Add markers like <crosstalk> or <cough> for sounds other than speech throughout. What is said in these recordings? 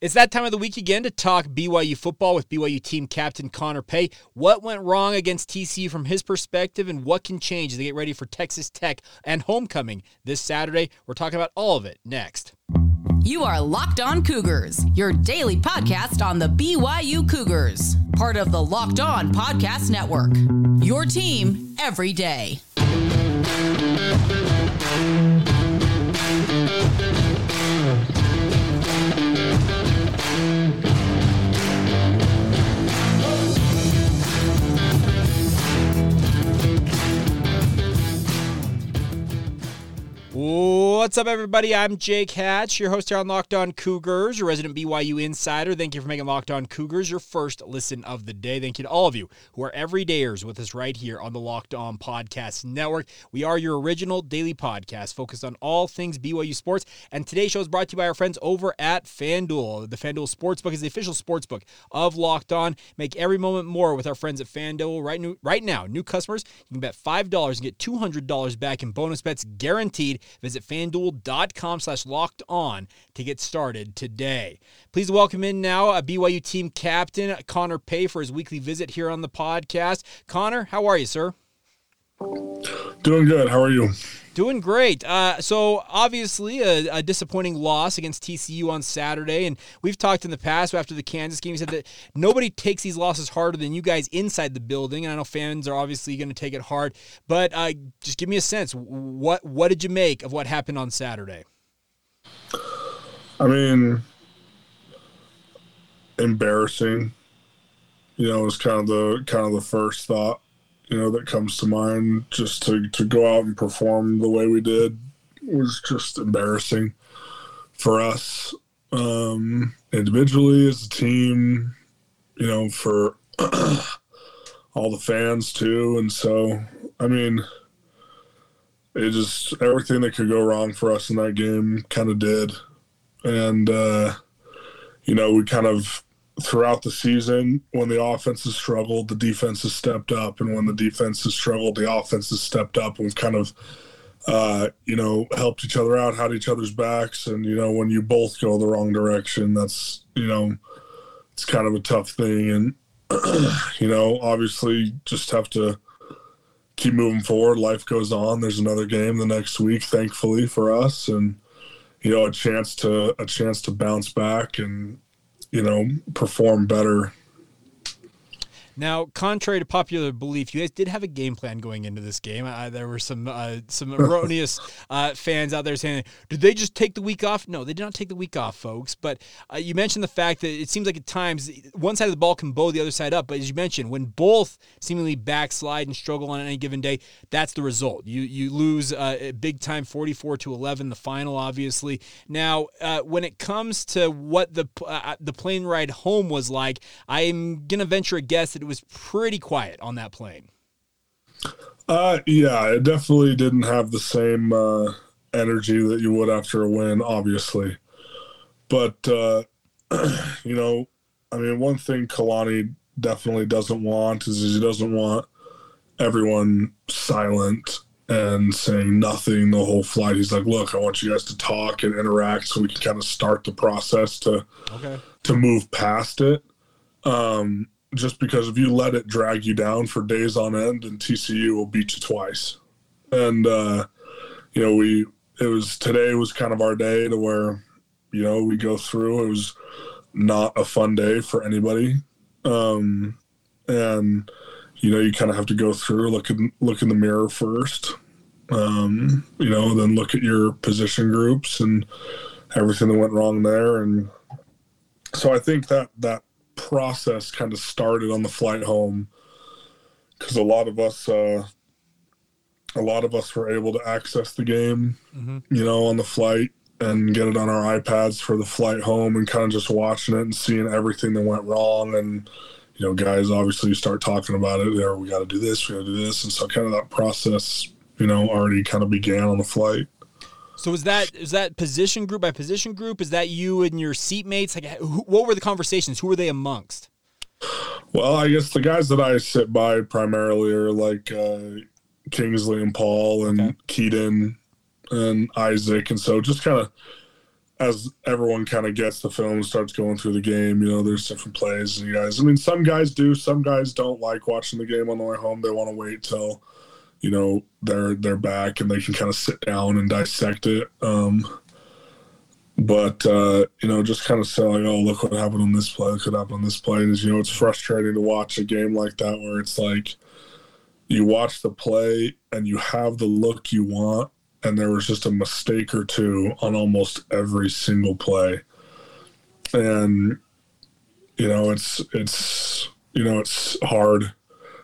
It's that time of the week again to talk BYU football with BYU team captain Connor Pay. What went wrong against TCU from his perspective, and what can change as they get ready for Texas Tech and homecoming this Saturday? We're talking about all of it next. You are Locked On Cougars, your daily podcast on the BYU Cougars, part of the Locked On Podcast Network. Your team every day. What's up, everybody? I'm Jake Hatch, your host here on Locked On Cougars, your resident BYU insider. Thank you for making Locked On Cougars your first listen of the day. Thank you to all of you who are everydayers with us right here on the Locked On Podcast Network. We are your original daily podcast focused on all things BYU sports. And today's show is brought to you by our friends over at FanDuel. The FanDuel Sportsbook is the official sportsbook of Locked On. Make every moment more with our friends at FanDuel. Right, new, right now, new customers, you can bet $5 and get $200 back in bonus bets guaranteed. Visit fanduel.com slash locked on to get started today. Please welcome in now uh, a BYU team captain, Connor Pay, for his weekly visit here on the podcast. Connor, how are you, sir? Doing good. How are you? Doing great. Uh, so obviously a, a, disappointing loss against TCU on Saturday, and we've talked in the past after the Kansas game. We said that nobody takes these losses harder than you guys inside the building, and I know fans are obviously going to take it hard. But uh, just give me a sense. What what did you make of what happened on Saturday? I mean, embarrassing. You know, it was kind of the kind of the first thought you know, that comes to mind. Just to, to go out and perform the way we did was just embarrassing for us um, individually as a team, you know, for <clears throat> all the fans too. And so, I mean, it just everything that could go wrong for us in that game kind of did. And, uh, you know, we kind of throughout the season when the offense has struggled the defense has stepped up and when the defense has struggled the offense has stepped up and we've kind of uh, you know helped each other out had each other's backs and you know when you both go the wrong direction that's you know it's kind of a tough thing. And <clears throat> you know obviously just have to keep moving forward. Life goes on. There's another game the next week thankfully for us and you know a chance to a chance to bounce back and you know, perform better now, contrary to popular belief, you guys did have a game plan going into this game. Uh, there were some uh, some <laughs> erroneous uh, fans out there saying, "Did they just take the week off?" No, they did not take the week off, folks. But uh, you mentioned the fact that it seems like at times one side of the ball can bow the other side up. But as you mentioned, when both seemingly backslide and struggle on any given day, that's the result. You you lose uh, big time, forty four to eleven, the final, obviously. Now, uh, when it comes to what the the plane ride home was like, I'm gonna venture a guess that was pretty quiet on that plane. Uh, yeah, it definitely didn't have the same uh, energy that you would after a win, obviously. But uh, <clears throat> you know, I mean, one thing Kalani definitely doesn't want is he doesn't want everyone silent and saying nothing the whole flight. He's like, "Look, I want you guys to talk and interact so we can kind of start the process to okay. to move past it." Um, just because if you let it drag you down for days on end, and TCU will beat you twice. And uh, you know, we it was today was kind of our day to where you know we go through. It was not a fun day for anybody, um, and you know you kind of have to go through look in look in the mirror first. Um, you know, then look at your position groups and everything that went wrong there, and so I think that that process kind of started on the flight home because a lot of us uh, a lot of us were able to access the game mm-hmm. you know on the flight and get it on our iPads for the flight home and kind of just watching it and seeing everything that went wrong. And, you know, guys obviously start talking about it. There, we got to do this, we got to do this. And so kind of that process, you know, already kind of began on the flight. So is that is that position group by position group? Is that you and your seatmates? Like, who, what were the conversations? Who were they amongst? Well, I guess the guys that I sit by primarily are like uh, Kingsley and Paul and okay. Kedon and Isaac, and so just kind of as everyone kind of gets the film, starts going through the game, you know, there's different plays and you guys. I mean, some guys do, some guys don't like watching the game on the way home. They want to wait till you know they're they're back and they can kind of sit down and dissect it. Um, but uh, you know, just kind of say like, "Oh, look what happened on this play. Look what happened on this play." And you know, it's frustrating to watch a game like that where it's like you watch the play and you have the look you want, and there was just a mistake or two on almost every single play, and you know, it's it's you know, it's hard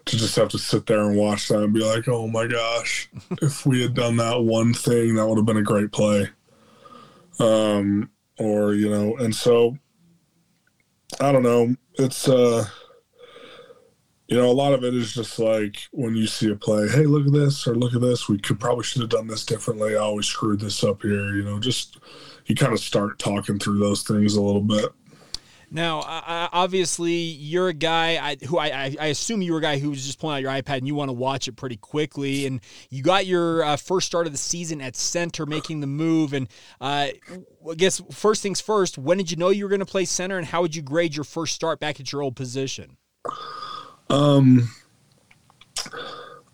to just have to sit there and watch that and be like, "Oh my gosh, if we had done that one thing, that would have been a great play." um, or you know, and so I don't know. It's uh, you know, a lot of it is just like when you see a play, hey, look at this, or look at this. We could probably should have done this differently. I always screwed this up here. You know, just you kind of start talking through those things a little bit. Now, uh, obviously, you're a guy I, who I, I, assume you were a guy who was just pulling out your iPad and you want to watch it pretty quickly. And you got your uh, first start of the season at center, making the move. And uh, I guess first things first, when did you know you were going to play center, and how would you grade your first start back at your old position? Um,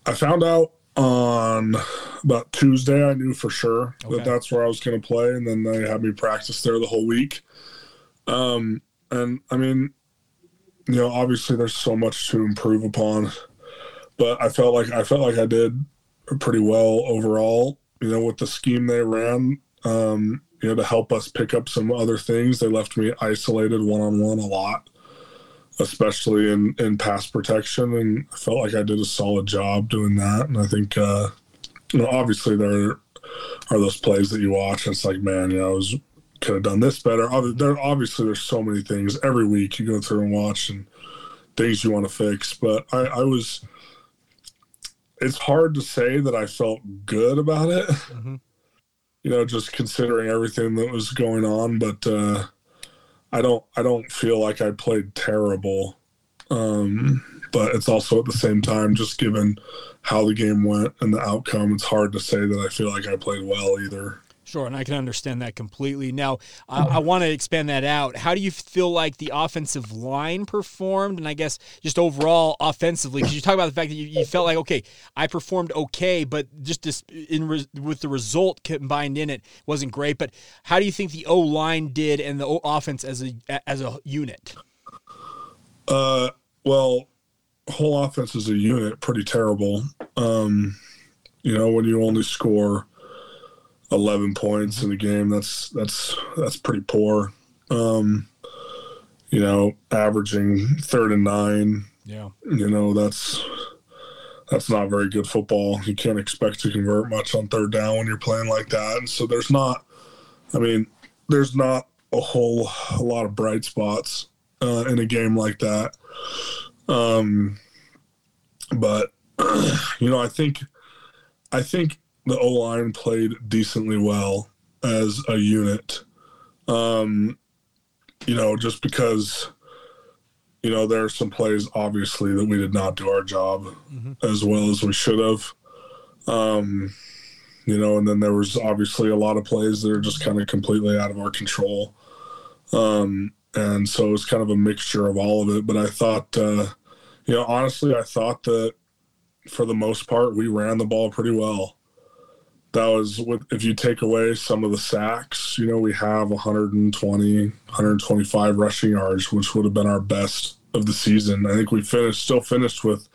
I found out on about Tuesday. I knew for sure okay. that that's where I was going to play, and then they had me practice there the whole week. Um, and I mean, you know, obviously there's so much to improve upon, but I felt like I felt like I did pretty well overall. You know, with the scheme they ran, um, you know, to help us pick up some other things, they left me isolated one on one a lot, especially in in pass protection, and I felt like I did a solid job doing that. And I think, uh, you know, obviously there are those plays that you watch. It's like, man, you know, I was could have done this better. There, obviously, there's so many things every week you go through and watch and things you want to fix. But I, I was. It's hard to say that I felt good about it. Mm-hmm. <laughs> You know, just considering everything that was going on, but uh, I don't. I don't feel like I played terrible. Um, but it's also at the same time, just given how the game went and the outcome, it's hard to say that I feel like I played well either. Sure, and I can understand that completely. Now, I, I want to expand that out. How do you feel like the offensive line performed, and I guess just overall offensively? Because you talk about the fact that you, you, felt like okay, I performed okay, but just this in re, with the result combined in it wasn't great. But how do you think the O line did and the o offense as a as a unit? Uh, well, whole offense as a unit pretty terrible. Um, you know, when you only score 11 points in a game. That's that's that's pretty poor. Um, you know, averaging third and nine. Yeah. You know, that's that's not very good football. You can't expect to convert much on third down when you're playing like that. And so there's not I mean, there's not a whole a lot of bright spots uh, in a game like that. Um but <clears throat> you know, I think I think the O line played decently well as a unit. Um, you know, just because, you know, there are some plays obviously that we did not do our job mm-hmm. as well as we should have. Um, you know, and then there was obviously a lot of plays that are just kind of completely out of our control. Um, and so it's kind of a mixture of all of it. But I thought, uh, you know, honestly, I thought that for the most part, we ran the ball pretty well that was what if you take away some of the sacks, you know, we have 120, 125 rushing yards, which would have been our best of the season. I think we finished still finished with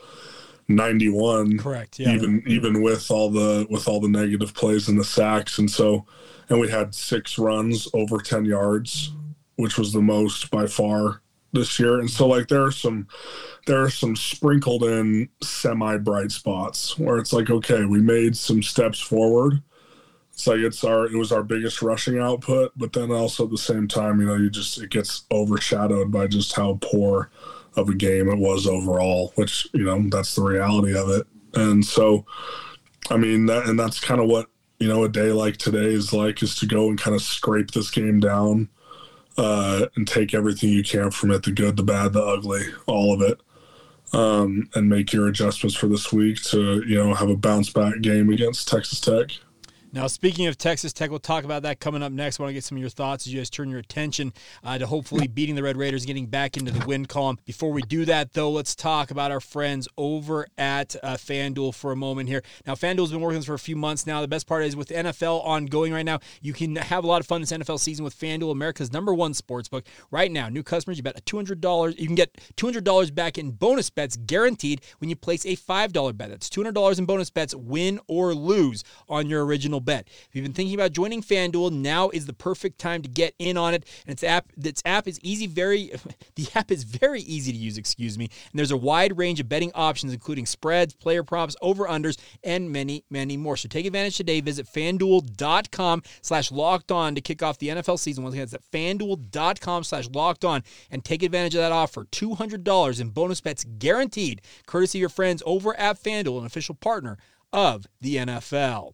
91. Correct. Yeah. Even even with all the with all the negative plays and the sacks, and so and we had six runs over 10 yards, which was the most by far this year. And so like there are some there are some sprinkled in semi bright spots where it's like, okay, we made some steps forward. it's like it's our it was our biggest rushing output, but then also at the same time, you know, you just it gets overshadowed by just how poor of a game it was overall, which you know that's the reality of it. And so, I mean, that and that's kind of what you know a day like today is like is to go and kind of scrape this game down uh, and take everything you can from it the good, the bad, the ugly, all of it. Um, and make your adjustments for this week to you know have a bounce back game against Texas Tech. Now, speaking of Texas Tech, we'll talk about that coming up next. I want to get some of your thoughts as you guys turn your attention uh, to hopefully beating the Red Raiders, getting back into the win column. Before we do that, though, let's talk about our friends over at uh, FanDuel for a moment here. Now, FanDuel's been working for a few months now. The best part is with NFL ongoing right now, you can have a lot of fun this NFL season with FanDuel, America's number one sports book. Right now, new customers, you bet a $200. You can get $200 back in bonus bets guaranteed when you place a $5 bet. That's $200 in bonus bets, win or lose on your original bet. If you've been thinking about joining FanDuel, now is the perfect time to get in on it. And its app, its app is easy, very <laughs> the app is very easy to use, excuse me. And there's a wide range of betting options, including spreads, player props, over-unders, and many, many more. So take advantage today. Visit fanduel.com slash locked on to kick off the NFL season. Once again, it's at fanduel.com slash locked on and take advantage of that offer. $200 in bonus bets guaranteed, courtesy of your friends over at FanDuel, an official partner of the NFL.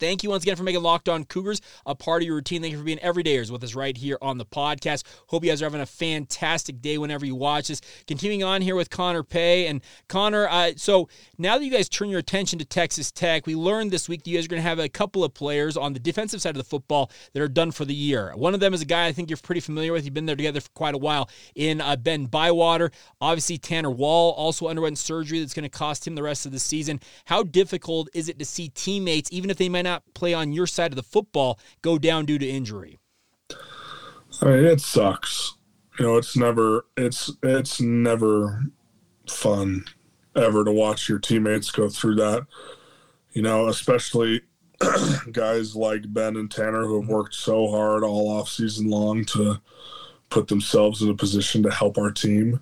Thank you once again for making Locked On Cougars a part of your routine. Thank you for being everydayers with us right here on the podcast. Hope you guys are having a fantastic day whenever you watch this. Continuing on here with Connor Pay. And Connor, uh, so now that you guys turn your attention to Texas Tech, we learned this week that you guys are going to have a couple of players on the defensive side of the football that are done for the year. One of them is a guy I think you're pretty familiar with. You've been there together for quite a while in uh, Ben Bywater. Obviously, Tanner Wall also underwent surgery that's going to cost him the rest of the season. How difficult is it to see teammates, even if they might not play on your side of the football go down due to injury? I mean, it sucks. You know, it's never it's it's never fun ever to watch your teammates go through that. You know, especially <clears throat> guys like Ben and Tanner who have worked so hard all off season long to put themselves in a position to help our team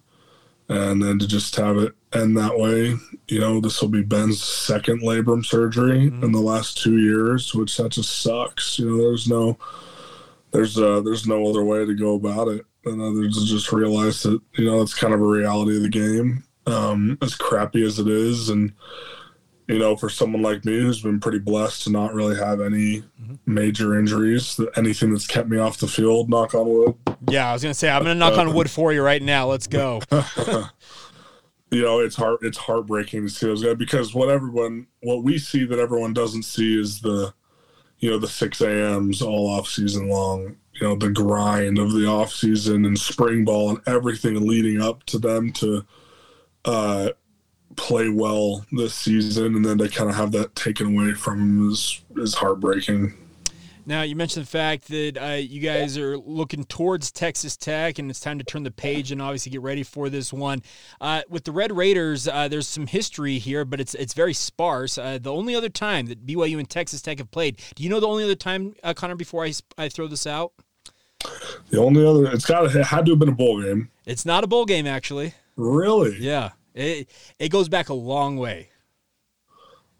and then to just have it end that way. You know, this will be Ben's second labrum surgery mm-hmm. in the last two years, which that just sucks. You know, there's no, there's uh, there's no other way to go about it than other to just realize that you know it's kind of a reality of the game, um, as crappy as it is, and you know, for someone like me who's been pretty blessed to not really have any mm-hmm. major injuries, anything that's kept me off the field, knock on wood. Yeah, I was gonna say I'm gonna knock on wood for you right now. Let's go. <laughs> you know, it's heart it's heartbreaking to see those guys because what everyone what we see that everyone doesn't see is the you know, the six AMs all off season long, you know, the grind of the off season and spring ball and everything leading up to them to uh play well this season, and then to kind of have that taken away from him is is heartbreaking. Now, you mentioned the fact that uh, you guys are looking towards Texas Tech, and it's time to turn the page and obviously get ready for this one. Uh, with the Red Raiders, uh, there's some history here, but it's it's very sparse. Uh, the only other time that BYU and Texas Tech have played, do you know the only other time, uh, Connor? Before I, I throw this out, the only other it's got it had to have been a bowl game. It's not a bowl game, actually. Really? Yeah. It it goes back a long way.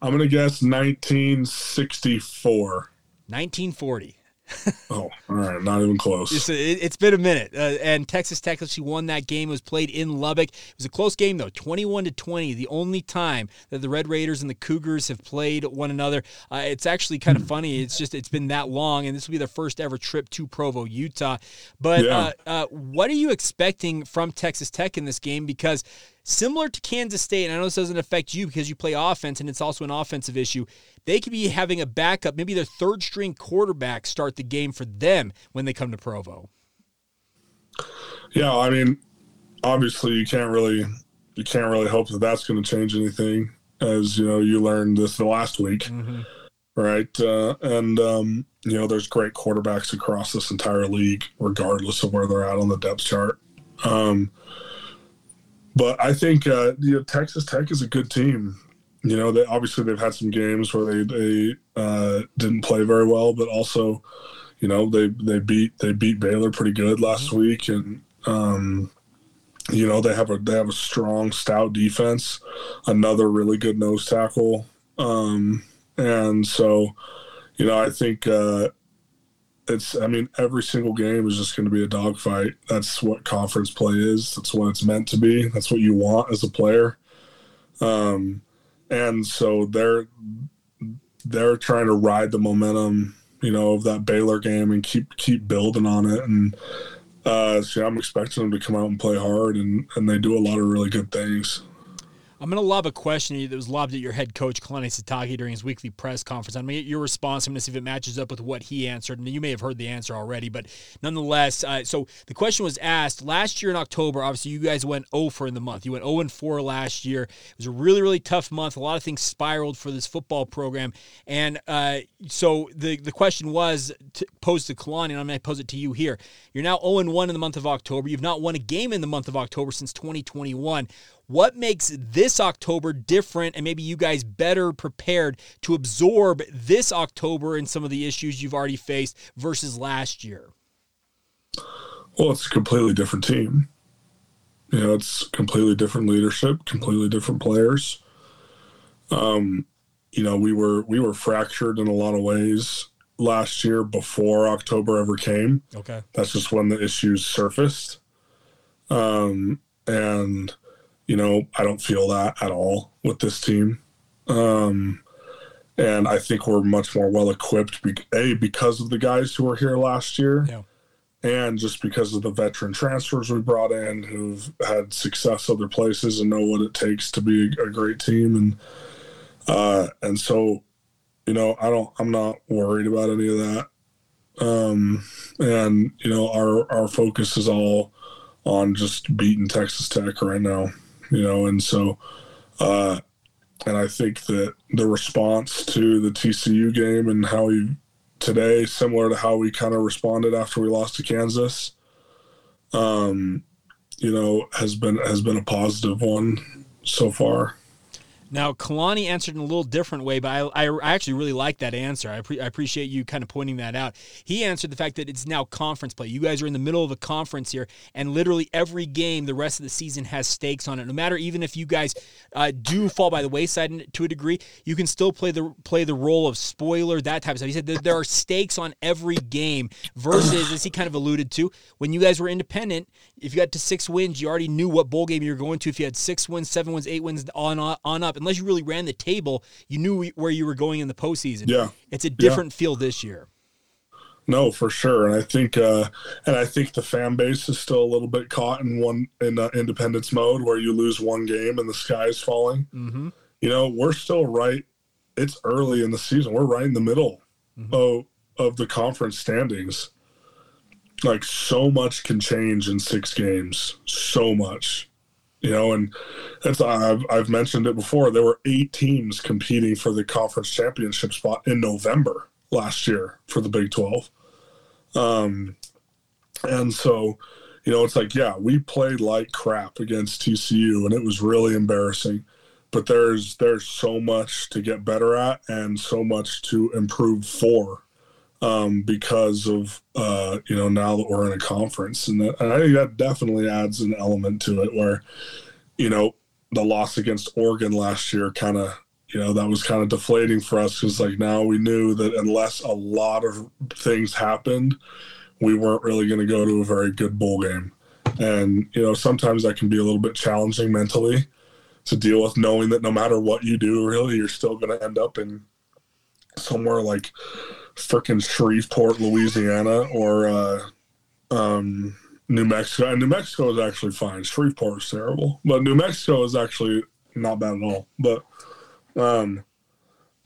I'm gonna guess 1964. 1940. <laughs> oh, all right, not even close. It's, it, has been a minute, uh, and Texas Tech actually won that game. It was played in Lubbock. It was a close game though, twenty-one to twenty. The only time that the Red Raiders and the Cougars have played one another. Uh, it's actually kind of funny. It's just it's been that long, and this will be their first ever trip to Provo, Utah. But yeah. uh, uh what are you expecting from Texas Tech in this game? Because similar to Kansas State, and I know this doesn't affect you because you play offense and it's also an offensive issue. They could be having a backup, maybe their third string quarterback start the game for them when they come to Provo. Yeah, I mean, obviously you can't really you can't really hope that that's going to change anything, as you know you learned this the last week, mm-hmm. right? Uh, and um, you know there's great quarterbacks across this entire league, regardless of where they're at on the depth chart. Um, but I think uh, you know Texas Tech is a good team. You know, they obviously they've had some games where they they uh, didn't play very well, but also, you know, they they beat they beat Baylor pretty good last mm-hmm. week, and um, you know they have a they have a strong, stout defense, another really good nose tackle, um, and so, you know, I think uh, it's I mean every single game is just going to be a dogfight. That's what conference play is. That's what it's meant to be. That's what you want as a player. Um, and so they're they're trying to ride the momentum, you know, of that Baylor game and keep keep building on it. And uh, so I'm expecting them to come out and play hard, and and they do a lot of really good things. I'm going to lob a question that was lobbed at your head coach, Kalani Sitake, during his weekly press conference. I'm going to get your response. I'm going to see if it matches up with what he answered. And you may have heard the answer already, but nonetheless, uh, so the question was asked last year in October. Obviously, you guys went 0 for in the month. You went 0 and 4 last year. It was a really, really tough month. A lot of things spiraled for this football program. And uh, so the, the question was posed to Kalani, and I'm going to pose it to you here. You're now 0 and 1 in the month of October. You've not won a game in the month of October since 2021. What makes this October different and maybe you guys better prepared to absorb this October and some of the issues you've already faced versus last year? Well, it's a completely different team. You know, it's completely different leadership, completely different players. Um, you know, we were we were fractured in a lot of ways last year before October ever came. Okay. That's just when the issues surfaced. Um, and you know, I don't feel that at all with this team. Um, and I think we're much more well equipped, be- A, because of the guys who were here last year. Yeah. And just because of the veteran transfers we brought in who've had success other places and know what it takes to be a, a great team. And, uh, and so, you know, I don't, I'm not worried about any of that. Um, and, you know, our, our focus is all on just beating Texas Tech right now you know, and so, uh, and I think that the response to the TCU game and how we today, similar to how we kind of responded after we lost to Kansas, um, you know, has been has been a positive one so far. Now, Kalani answered in a little different way, but I, I actually really like that answer. I, pre- I, appreciate you kind of pointing that out. He answered the fact that it's now conference play. You guys are in the middle of a conference here, and literally every game the rest of the season has stakes on it. No matter even if you guys uh, do fall by the wayside to a degree, you can still play the play the role of spoiler, that type of stuff. He said there are stakes on every game versus, as he kind of alluded to, when you guys were independent, if you got to six wins, you already knew what bowl game you were going to. If you had six wins, seven wins, eight wins on, on up, unless you really ran the table, you knew where you were going in the postseason. Yeah, it's a different yeah. feel this year. No, for sure, and I think, uh, and I think the fan base is still a little bit caught in one in uh, independence mode, where you lose one game and the sky is falling. Mm-hmm. You know, we're still right. It's early in the season. We're right in the middle mm-hmm. of of the conference standings. Like so much can change in six games. So much you know, and it's I've I've mentioned it before. There were eight teams competing for the conference championship spot in November last year for the Big Twelve, um, and so you know it's like yeah, we played like crap against TCU, and it was really embarrassing. But there's there's so much to get better at, and so much to improve for um, because of uh, you know now that we're in a conference, and, that, and I think that definitely adds an element to it where you know the loss against Oregon last year kind of you know that was kind of deflating for us because like now we knew that unless a lot of things happened, we weren't really going to go to a very good bowl game, and you know sometimes that can be a little bit challenging mentally to deal with knowing that no matter what you do, really you're still going to end up in somewhere like freaking Shreveport, Louisiana, or uh, um, New Mexico. And New Mexico is actually fine. Shreveport is terrible, but New Mexico is actually not bad at all. But um,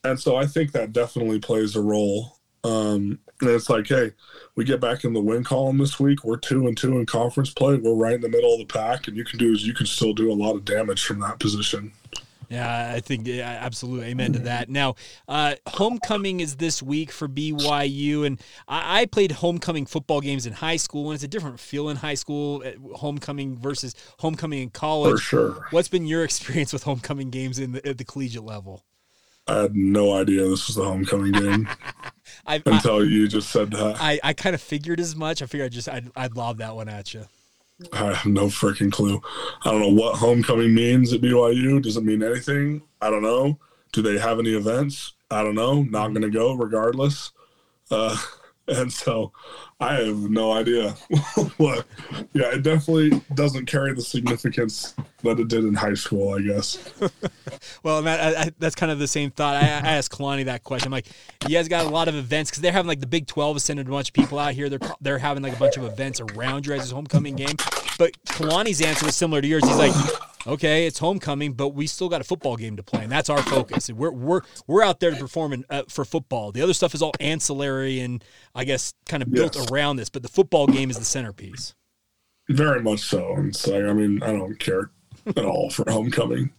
and so I think that definitely plays a role. Um, And it's like, hey, we get back in the win column this week. We're two and two in conference play. We're right in the middle of the pack, and you can do is you can still do a lot of damage from that position. Yeah, I think yeah, absolutely amen to that. Now, uh, homecoming is this week for BYU, and I, I, played homecoming football games in high school, and it's a different feel in high school, uh, homecoming versus homecoming in college. For sure. What's been your experience with homecoming games in the, at the collegiate level? I had no idea this was the homecoming game <laughs> I, until I, you just said that. I, I kind of figured as much. I figured I just I'd, I'd lob that one at you. I have no freaking clue. I don't know what homecoming means at BYU. Does it mean anything? I don't know. Do they have any events? I don't know. Not going to go regardless. Uh, and so I have no idea <laughs> what. Yeah, it definitely doesn't carry the significance that it did in high school, I guess. <laughs> well, Matt, I, I, that's kind of the same thought. I, I, asked Kalani that question. I'm like, you guys got a lot of events because they're having like the Big 12 is sending a bunch of people out here. They're they're having like a bunch of events around your guys' homecoming game. But Kalani's answer was similar to yours. He's like, okay, it's homecoming, but we still got a football game to play, and that's our focus. We're we're we're out there to perform in, uh, for football. The other stuff is all ancillary and I guess kind of built yes. around this, but the football game is the centerpiece. Very much so. And so, I mean, I don't care at all for homecoming.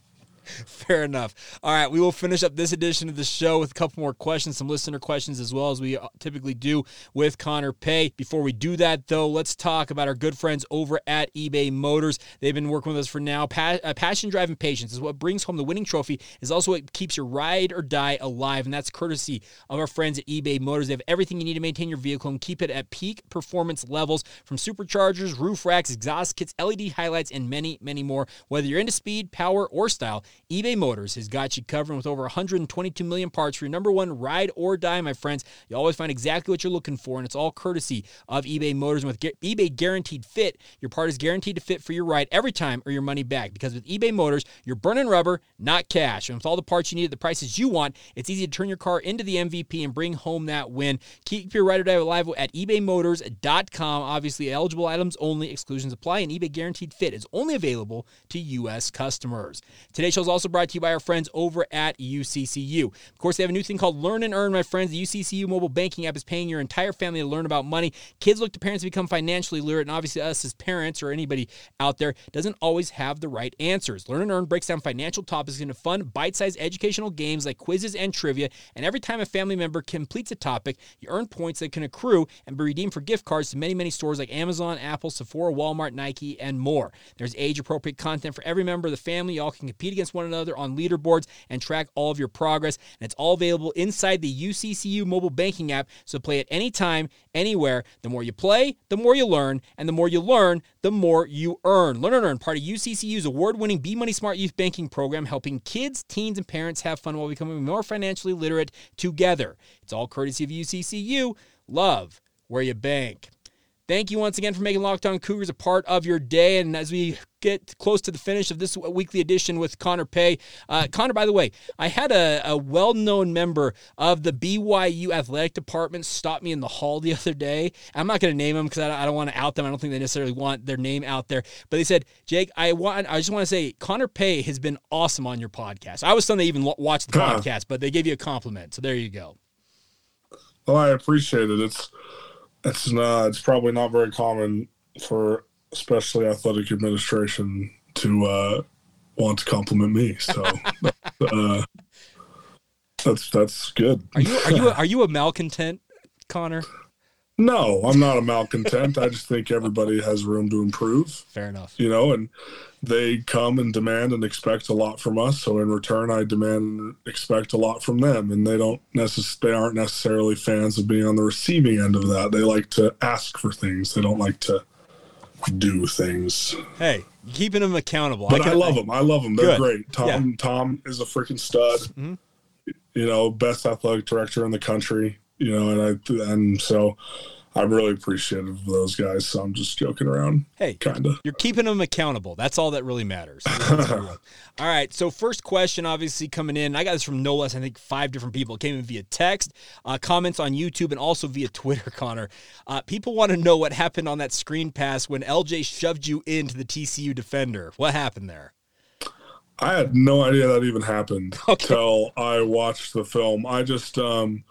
<laughs> Fair enough. All right, we will finish up this edition of the show with a couple more questions, some listener questions as well as we uh, typically do with Connor Pay. Before we do that, though, let's talk about our good friends over at eBay Motors. They've been working with us for now. Uh, passion, drive, and patience is what brings home the winning trophy. Is also what keeps your ride or die alive, and that's courtesy of our friends at eBay Motors. They have everything you need to maintain your vehicle and keep it at peak performance levels, from superchargers, roof racks, exhaust kits, LED highlights, and many, many more. Whether you're into speed, power, or style eBay Motors has got you covered with over 122 million parts for your number one ride or die, my friends. You always find exactly what you're looking for, and it's all courtesy of eBay Motors. And with eBay Guaranteed Fit, your part is guaranteed to fit for your ride every time or your money back. Because with eBay Motors, you're burning rubber, not cash. And with all the parts you need at the prices you want, it's easy to turn your car into the MVP and bring home that win. Keep your ride or die alive at ebaymotors.com. Obviously, eligible items only, exclusions apply, and eBay Guaranteed Fit is only available to U.S. customers. Today's show is also brought to you by our friends over at UCCU. Of course, they have a new thing called Learn and Earn, my friends. The UCCU mobile banking app is paying your entire family to learn about money. Kids look to parents to become financially literate, and obviously, us as parents or anybody out there doesn't always have the right answers. Learn and Earn breaks down financial topics into fun, bite sized educational games like quizzes and trivia. And every time a family member completes a topic, you earn points that can accrue and be redeemed for gift cards to many, many stores like Amazon, Apple, Sephora, Walmart, Nike, and more. There's age appropriate content for every member of the family. You all can compete against one another on leaderboards and track all of your progress. And it's all available inside the UCCU mobile banking app. So play it anytime, anywhere. The more you play, the more you learn. And the more you learn, the more you earn. Learn and Earn, part of UCCU's award winning Be Money Smart Youth Banking Program, helping kids, teens, and parents have fun while becoming more financially literate together. It's all courtesy of UCCU. Love where you bank. Thank you once again for making Locked On Cougars a part of your day. And as we get close to the finish of this weekly edition with Connor Pay, uh, Connor, by the way, I had a, a well known member of the BYU athletic department stop me in the hall the <laughs> other day. I'm not going to name them because I, I, don't want to out them. I don't think they necessarily want their name out there. But they said, Jake, I want, I just want to say, Connor Pay has been awesome on your podcast. I was stunned they even watched the podcast, but they gave you a compliment. So there you go. Well, I appreciate it. It's it's not. It's probably not very common for especially athletic administration to uh, want to compliment me. So <laughs> uh, that's that's good. Are you are you a, <laughs> are you a malcontent, Connor? No, I'm not a malcontent. I just think everybody has room to improve. Fair enough. You know, and they come and demand and expect a lot from us. So in return, I demand and expect a lot from them. And they don't necessarily, they aren't necessarily fans of being on the receiving end of that. They like to ask for things. They don't like to do things. Hey, keeping them accountable. But I, I love them. I love them. They're good. great. Tom, yeah. Tom is a freaking stud. Mm-hmm. You know, best athletic director in the country. You know, and I and so I'm really appreciative of those guys. So I'm just joking around. Hey, kind of. You're keeping them accountable. That's all that really matters. <laughs> all right. So first question, obviously coming in. I got this from no less, I think, five different people. It came in via text, uh, comments on YouTube, and also via Twitter. <laughs> Connor, uh, people want to know what happened on that screen pass when LJ shoved you into the TCU defender. What happened there? I had no idea that even happened <laughs> okay. until I watched the film. I just um,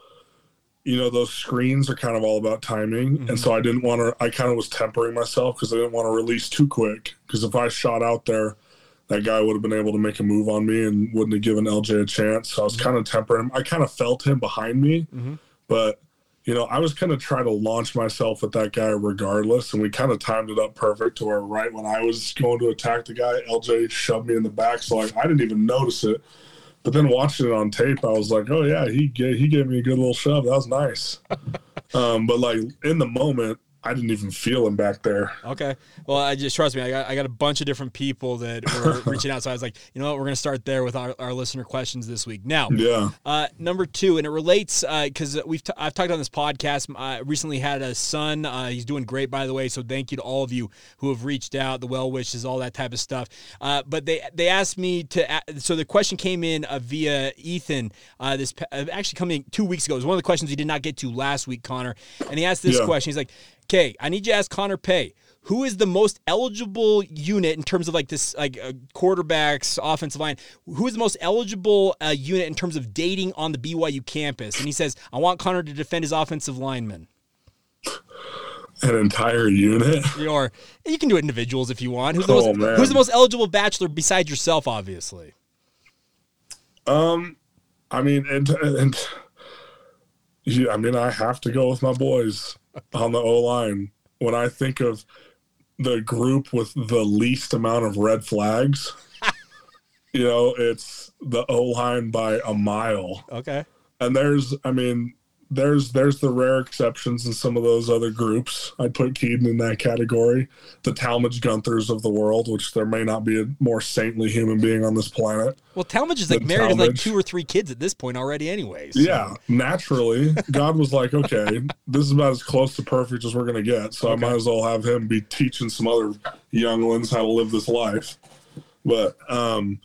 you know, those screens are kind of all about timing. Mhm. And so I didn't want to, I kind of was tempering myself because I didn't want to release too quick. Because if I shot out there, that guy would have been able to make a move on me and wouldn't have given LJ a chance. So I was kind of tempering him. I kind of felt him behind me, Mhm. but you know, I was going to try to launch myself at that guy regardless. And we kind of timed it up perfect to where right when I was going to attack the guy, LJ shoved me in the back. So like, I didn't even notice it. But then watching it on tape, I was like, oh, yeah, he gave, he gave me a good little shove. That was nice. <laughs> um, but like in the moment, I didn't even feel him back there. Okay. Well, I just trust me. I got I got a bunch of different people that were <laughs> reaching out. So I was like, you know what, we're gonna start there with our, our listener questions this week. Now, Yeah. uh, number two, and it relates because we've t- I've talked on this podcast. I recently had a son. Uh, he's doing great, by the way. So thank you to all of you who have reached out, the well wishes, all that type of stuff. Uh, but they they asked me to. So the question came in uh, via Ethan. Uh, this uh, actually coming two weeks ago. It was one of the questions we did not get to last week, Connor. And he asked this Yeah. question. He's like, "Okay, I need you to ask Connor Pay." Who is the most eligible unit in terms of like this, like uh, quarterbacks, offensive line? Who is the most eligible uh, unit in terms of dating on the BYU campus? And he says, I want Connor to defend his offensive lineman. An entire unit. Or you can do it individuals if you want. Who's the, Oh, most, man. who's the most eligible bachelor besides yourself, obviously? Um, I mean, and and yeah, I mean, I have to go with my boys on the O line. When I think of the group with the least amount of red flags, you know, it's the O line by a mile. Okay. And there's, I mean, there's there's the rare exceptions in some of those other groups. I'd put Keaton in that category. The Talmadge Gunthers of the world, which there may not be a more saintly human being on this planet. Well, Talmadge is like married to like two or three kids at this point already, anyways. Yeah, naturally, God was like, okay, this is about as close to perfect as we're gonna get. So Okay. I might as well have him be teaching some other younglings how to live this life. But um,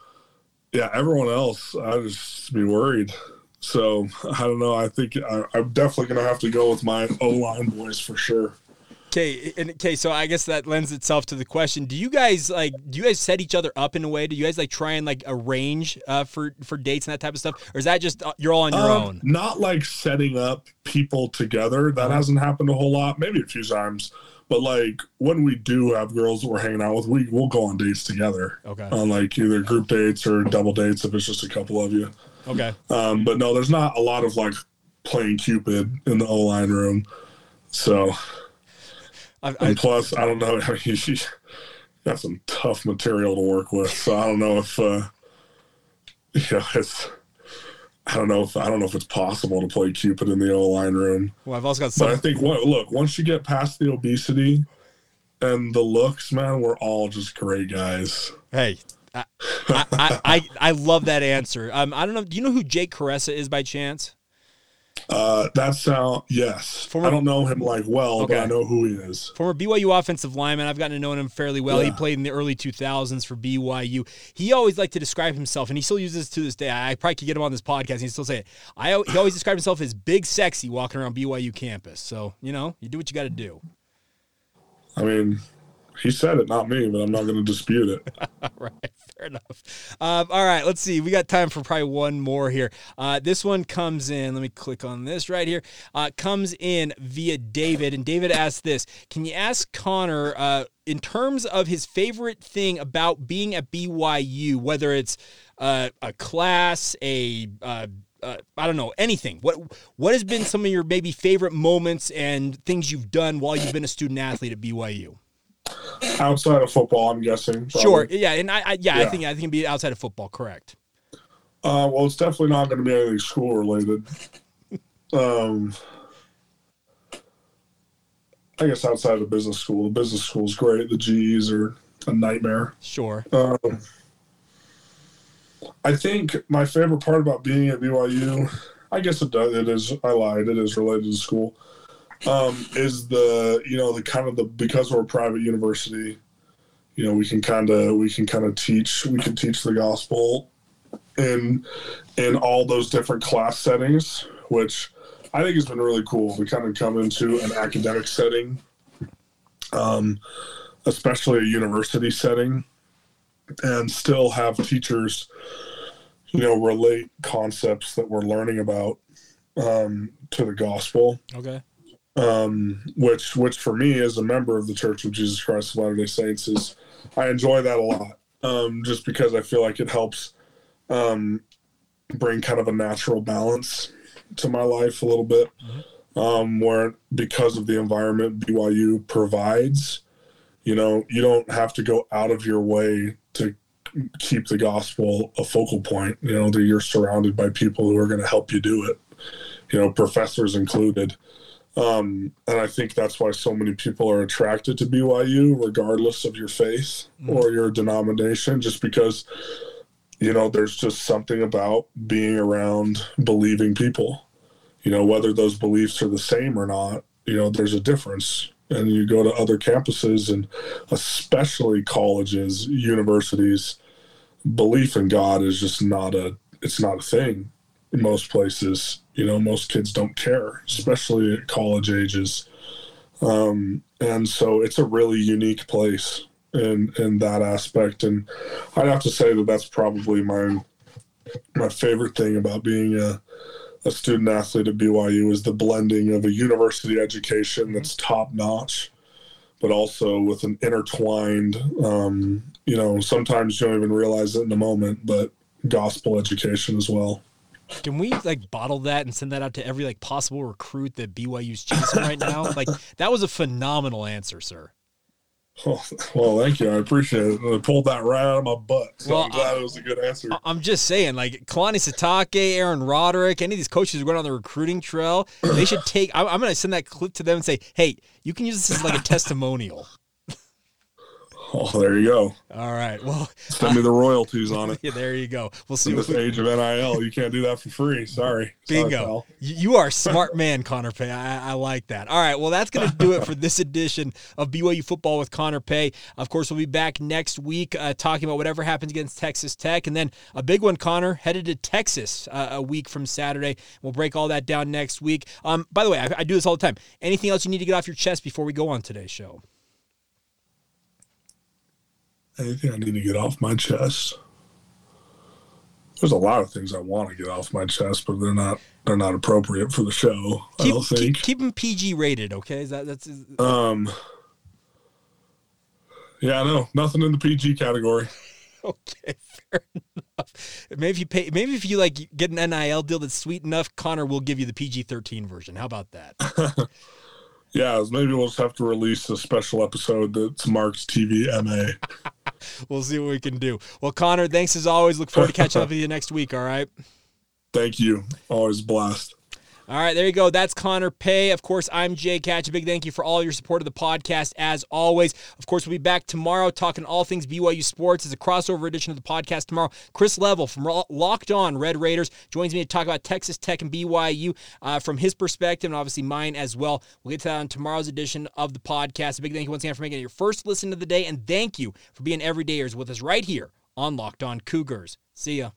yeah, everyone else, I just be worried. So I don't know. I think I, I'm definitely gonna have to go with my O line boys for sure. Okay, and okay, so I guess that lends itself to the question: Do you guys like? Do you guys set each other up in a way? Do you guys like try and like arrange uh, for for dates and that type of stuff, or is that just uh, you're all on your Um, own? Not like setting up people together. That Uh-huh. hasn't happened a whole lot. Maybe a few times. But like when we do have girls that we're hanging out with, we we'll go on dates together. Okay. On like either group dates or double dates if it's just a couple of you. Okay. Um, but no, there's not a lot of like playing Cupid in the O line room. So I, I, and plus, I don't know. <laughs> I mean, she got some tough material to work with. So I don't know if uh, yeah, it's. I don't know if I don't know if it's possible to play Cupid in the O line room. well, I've also got But I think what look once you get past the obesity and the looks, man, we're all just great guys. Hey, I, I, I, love that answer. Um, I don't know. Do you know who Jake Kuresa is by chance? Uh, that sound yes. Former- I don't know him like well, Okay. but I know who he is. Former BYU offensive lineman. I've gotten to know him fairly well. He played in the early 2000s for BYU. He always liked to describe himself, and he still uses this to this day. I probably could get him on this podcast, and he still say it. I, he always described himself as big, sexy, walking around BYU campus. So, you know, you do what you got to do. I mean, he said it, not me, but I'm not going to dispute it. All <laughs> right, fair enough. Um, all right, let's see. We got time for probably one more here. Uh, this one comes in. Let me click on this right here. Uh, comes in via David, and David asked this: Can you ask Connor uh, in terms of his favorite thing about being at BYU, whether it's uh, a class, a uh, uh, I don't know anything. What what has been some of your maybe favorite moments and things you've done while you've been a student athlete at BYU? Outside of football, I'm guessing. probably. Sure. Yeah, and I, I yeah, I think I think it'd be outside of football, correct. Uh, well, it's definitely not going to be anything school related. <laughs> um, I guess outside of business school, the business school's great. The GEs are a nightmare. Sure. Um, I think my favorite part about being at BYU, I guess it does. It is. I lied. It is related to school. Um, is the you know the kind of the because we're a private university, you know we can kind of we can kind of teach we can teach the gospel in in all those different class settings, which I think has been really cool. We kind of come into an academic setting, um, especially a university setting and still have teachers, you know, relate concepts that we're learning about um, to the gospel. Okay. Um, which which for me as a member of the Church of Jesus Christ of Latter Day Saints is I enjoy that a lot. Um, just because I feel like it helps um, bring kind of a natural balance to my life a little bit. Um, where because of the environment BYU provides, you know, you don't have to go out of your way to keep the gospel a focal point. You know, that you're surrounded by people who are going to help you do it. You know, professors included. Um, and I think that's why so many people are attracted to BYU, regardless of your faith or your denomination, just because, you know, there's just something about being around believing people. You know, whether those beliefs are the same or not, you know, there's a difference. And you go to other campuses and especially colleges, universities, belief in God is just not a it's not a thing in most places. You know, most kids don't care, especially at college ages. Um, and so it's a really unique place in in that aspect. And I'd have to say that that's probably my my favorite thing about being a a student athlete at BYU is the blending of a university education that's top notch, but also with an intertwined, um, you know, sometimes you don't even realize it in the moment, but gospel education as well. Can we like bottle that and send that out to every like possible recruit that BYU's chasing right now? <laughs> Like that was a phenomenal answer, sir. Well, <laughs> well, thank you. I appreciate it. I pulled that right out of my butt. So Well, I'm glad it was a good answer. I- I'm just saying, like Kalani Sitake, Aaron Roderick, any of these coaches who are going on the recruiting trail, they should take. I'm, I'm going to send that clip to them and say, "Hey, you can use this as like a <laughs> testimonial." Oh, there you go. All right. Well, Send me the royalties on it. <laughs> yeah, there you go. We'll see. In this we, age of NIL, you can't do that for free. Sorry. Sorry, bingo. pal. You, are a smart man, Connor Pay. I, I like that. All right. Well, that's going to do it for this edition of BYU football with Connor Pay. Of course, we'll be back next week uh, talking about whatever happens against Texas Tech, and then a big one, Connor, headed to Texas uh, a week from Saturday. We'll break all that down next week. Um, by the way, I, I do this all the time. Anything else you need to get off your chest before we go on today's show? Anything I need to get off my chest? There's a lot of things I want to get off my chest, but they're not they're not appropriate for the show. I Keep, don't think. keep them PG rated, okay? Is that that's Um. Yeah, I know nothing in the PG category. <laughs> Okay, fair enough. Maybe if you pay, maybe if you like get an NIL deal that's sweet enough, Connor will give you the PG thirteen version. How about that? <laughs> Yeah, maybe we'll just have to release a special episode that's marked TV MA. <laughs> <laughs> we'll see what we can do. Well, Connor, thanks as always. Look forward to catching up with you next week. All right. Thank you. Always blast. All right, there you go. That's Connor Pay. Of course, I'm Jake Hatch. A big thank you for all your support of the podcast, as always. Of course, we'll be back tomorrow talking all things BYU sports. It's a crossover edition of the podcast tomorrow. Chris Level from Locked On Red Raiders joins me to talk about Texas Tech and BYU uh, from his perspective and obviously mine as well. We'll get to that on tomorrow's edition of the podcast. A big thank you once again for making it your first listen of the day, and thank you for being everydayers with us right here on Locked On Cougars. See ya.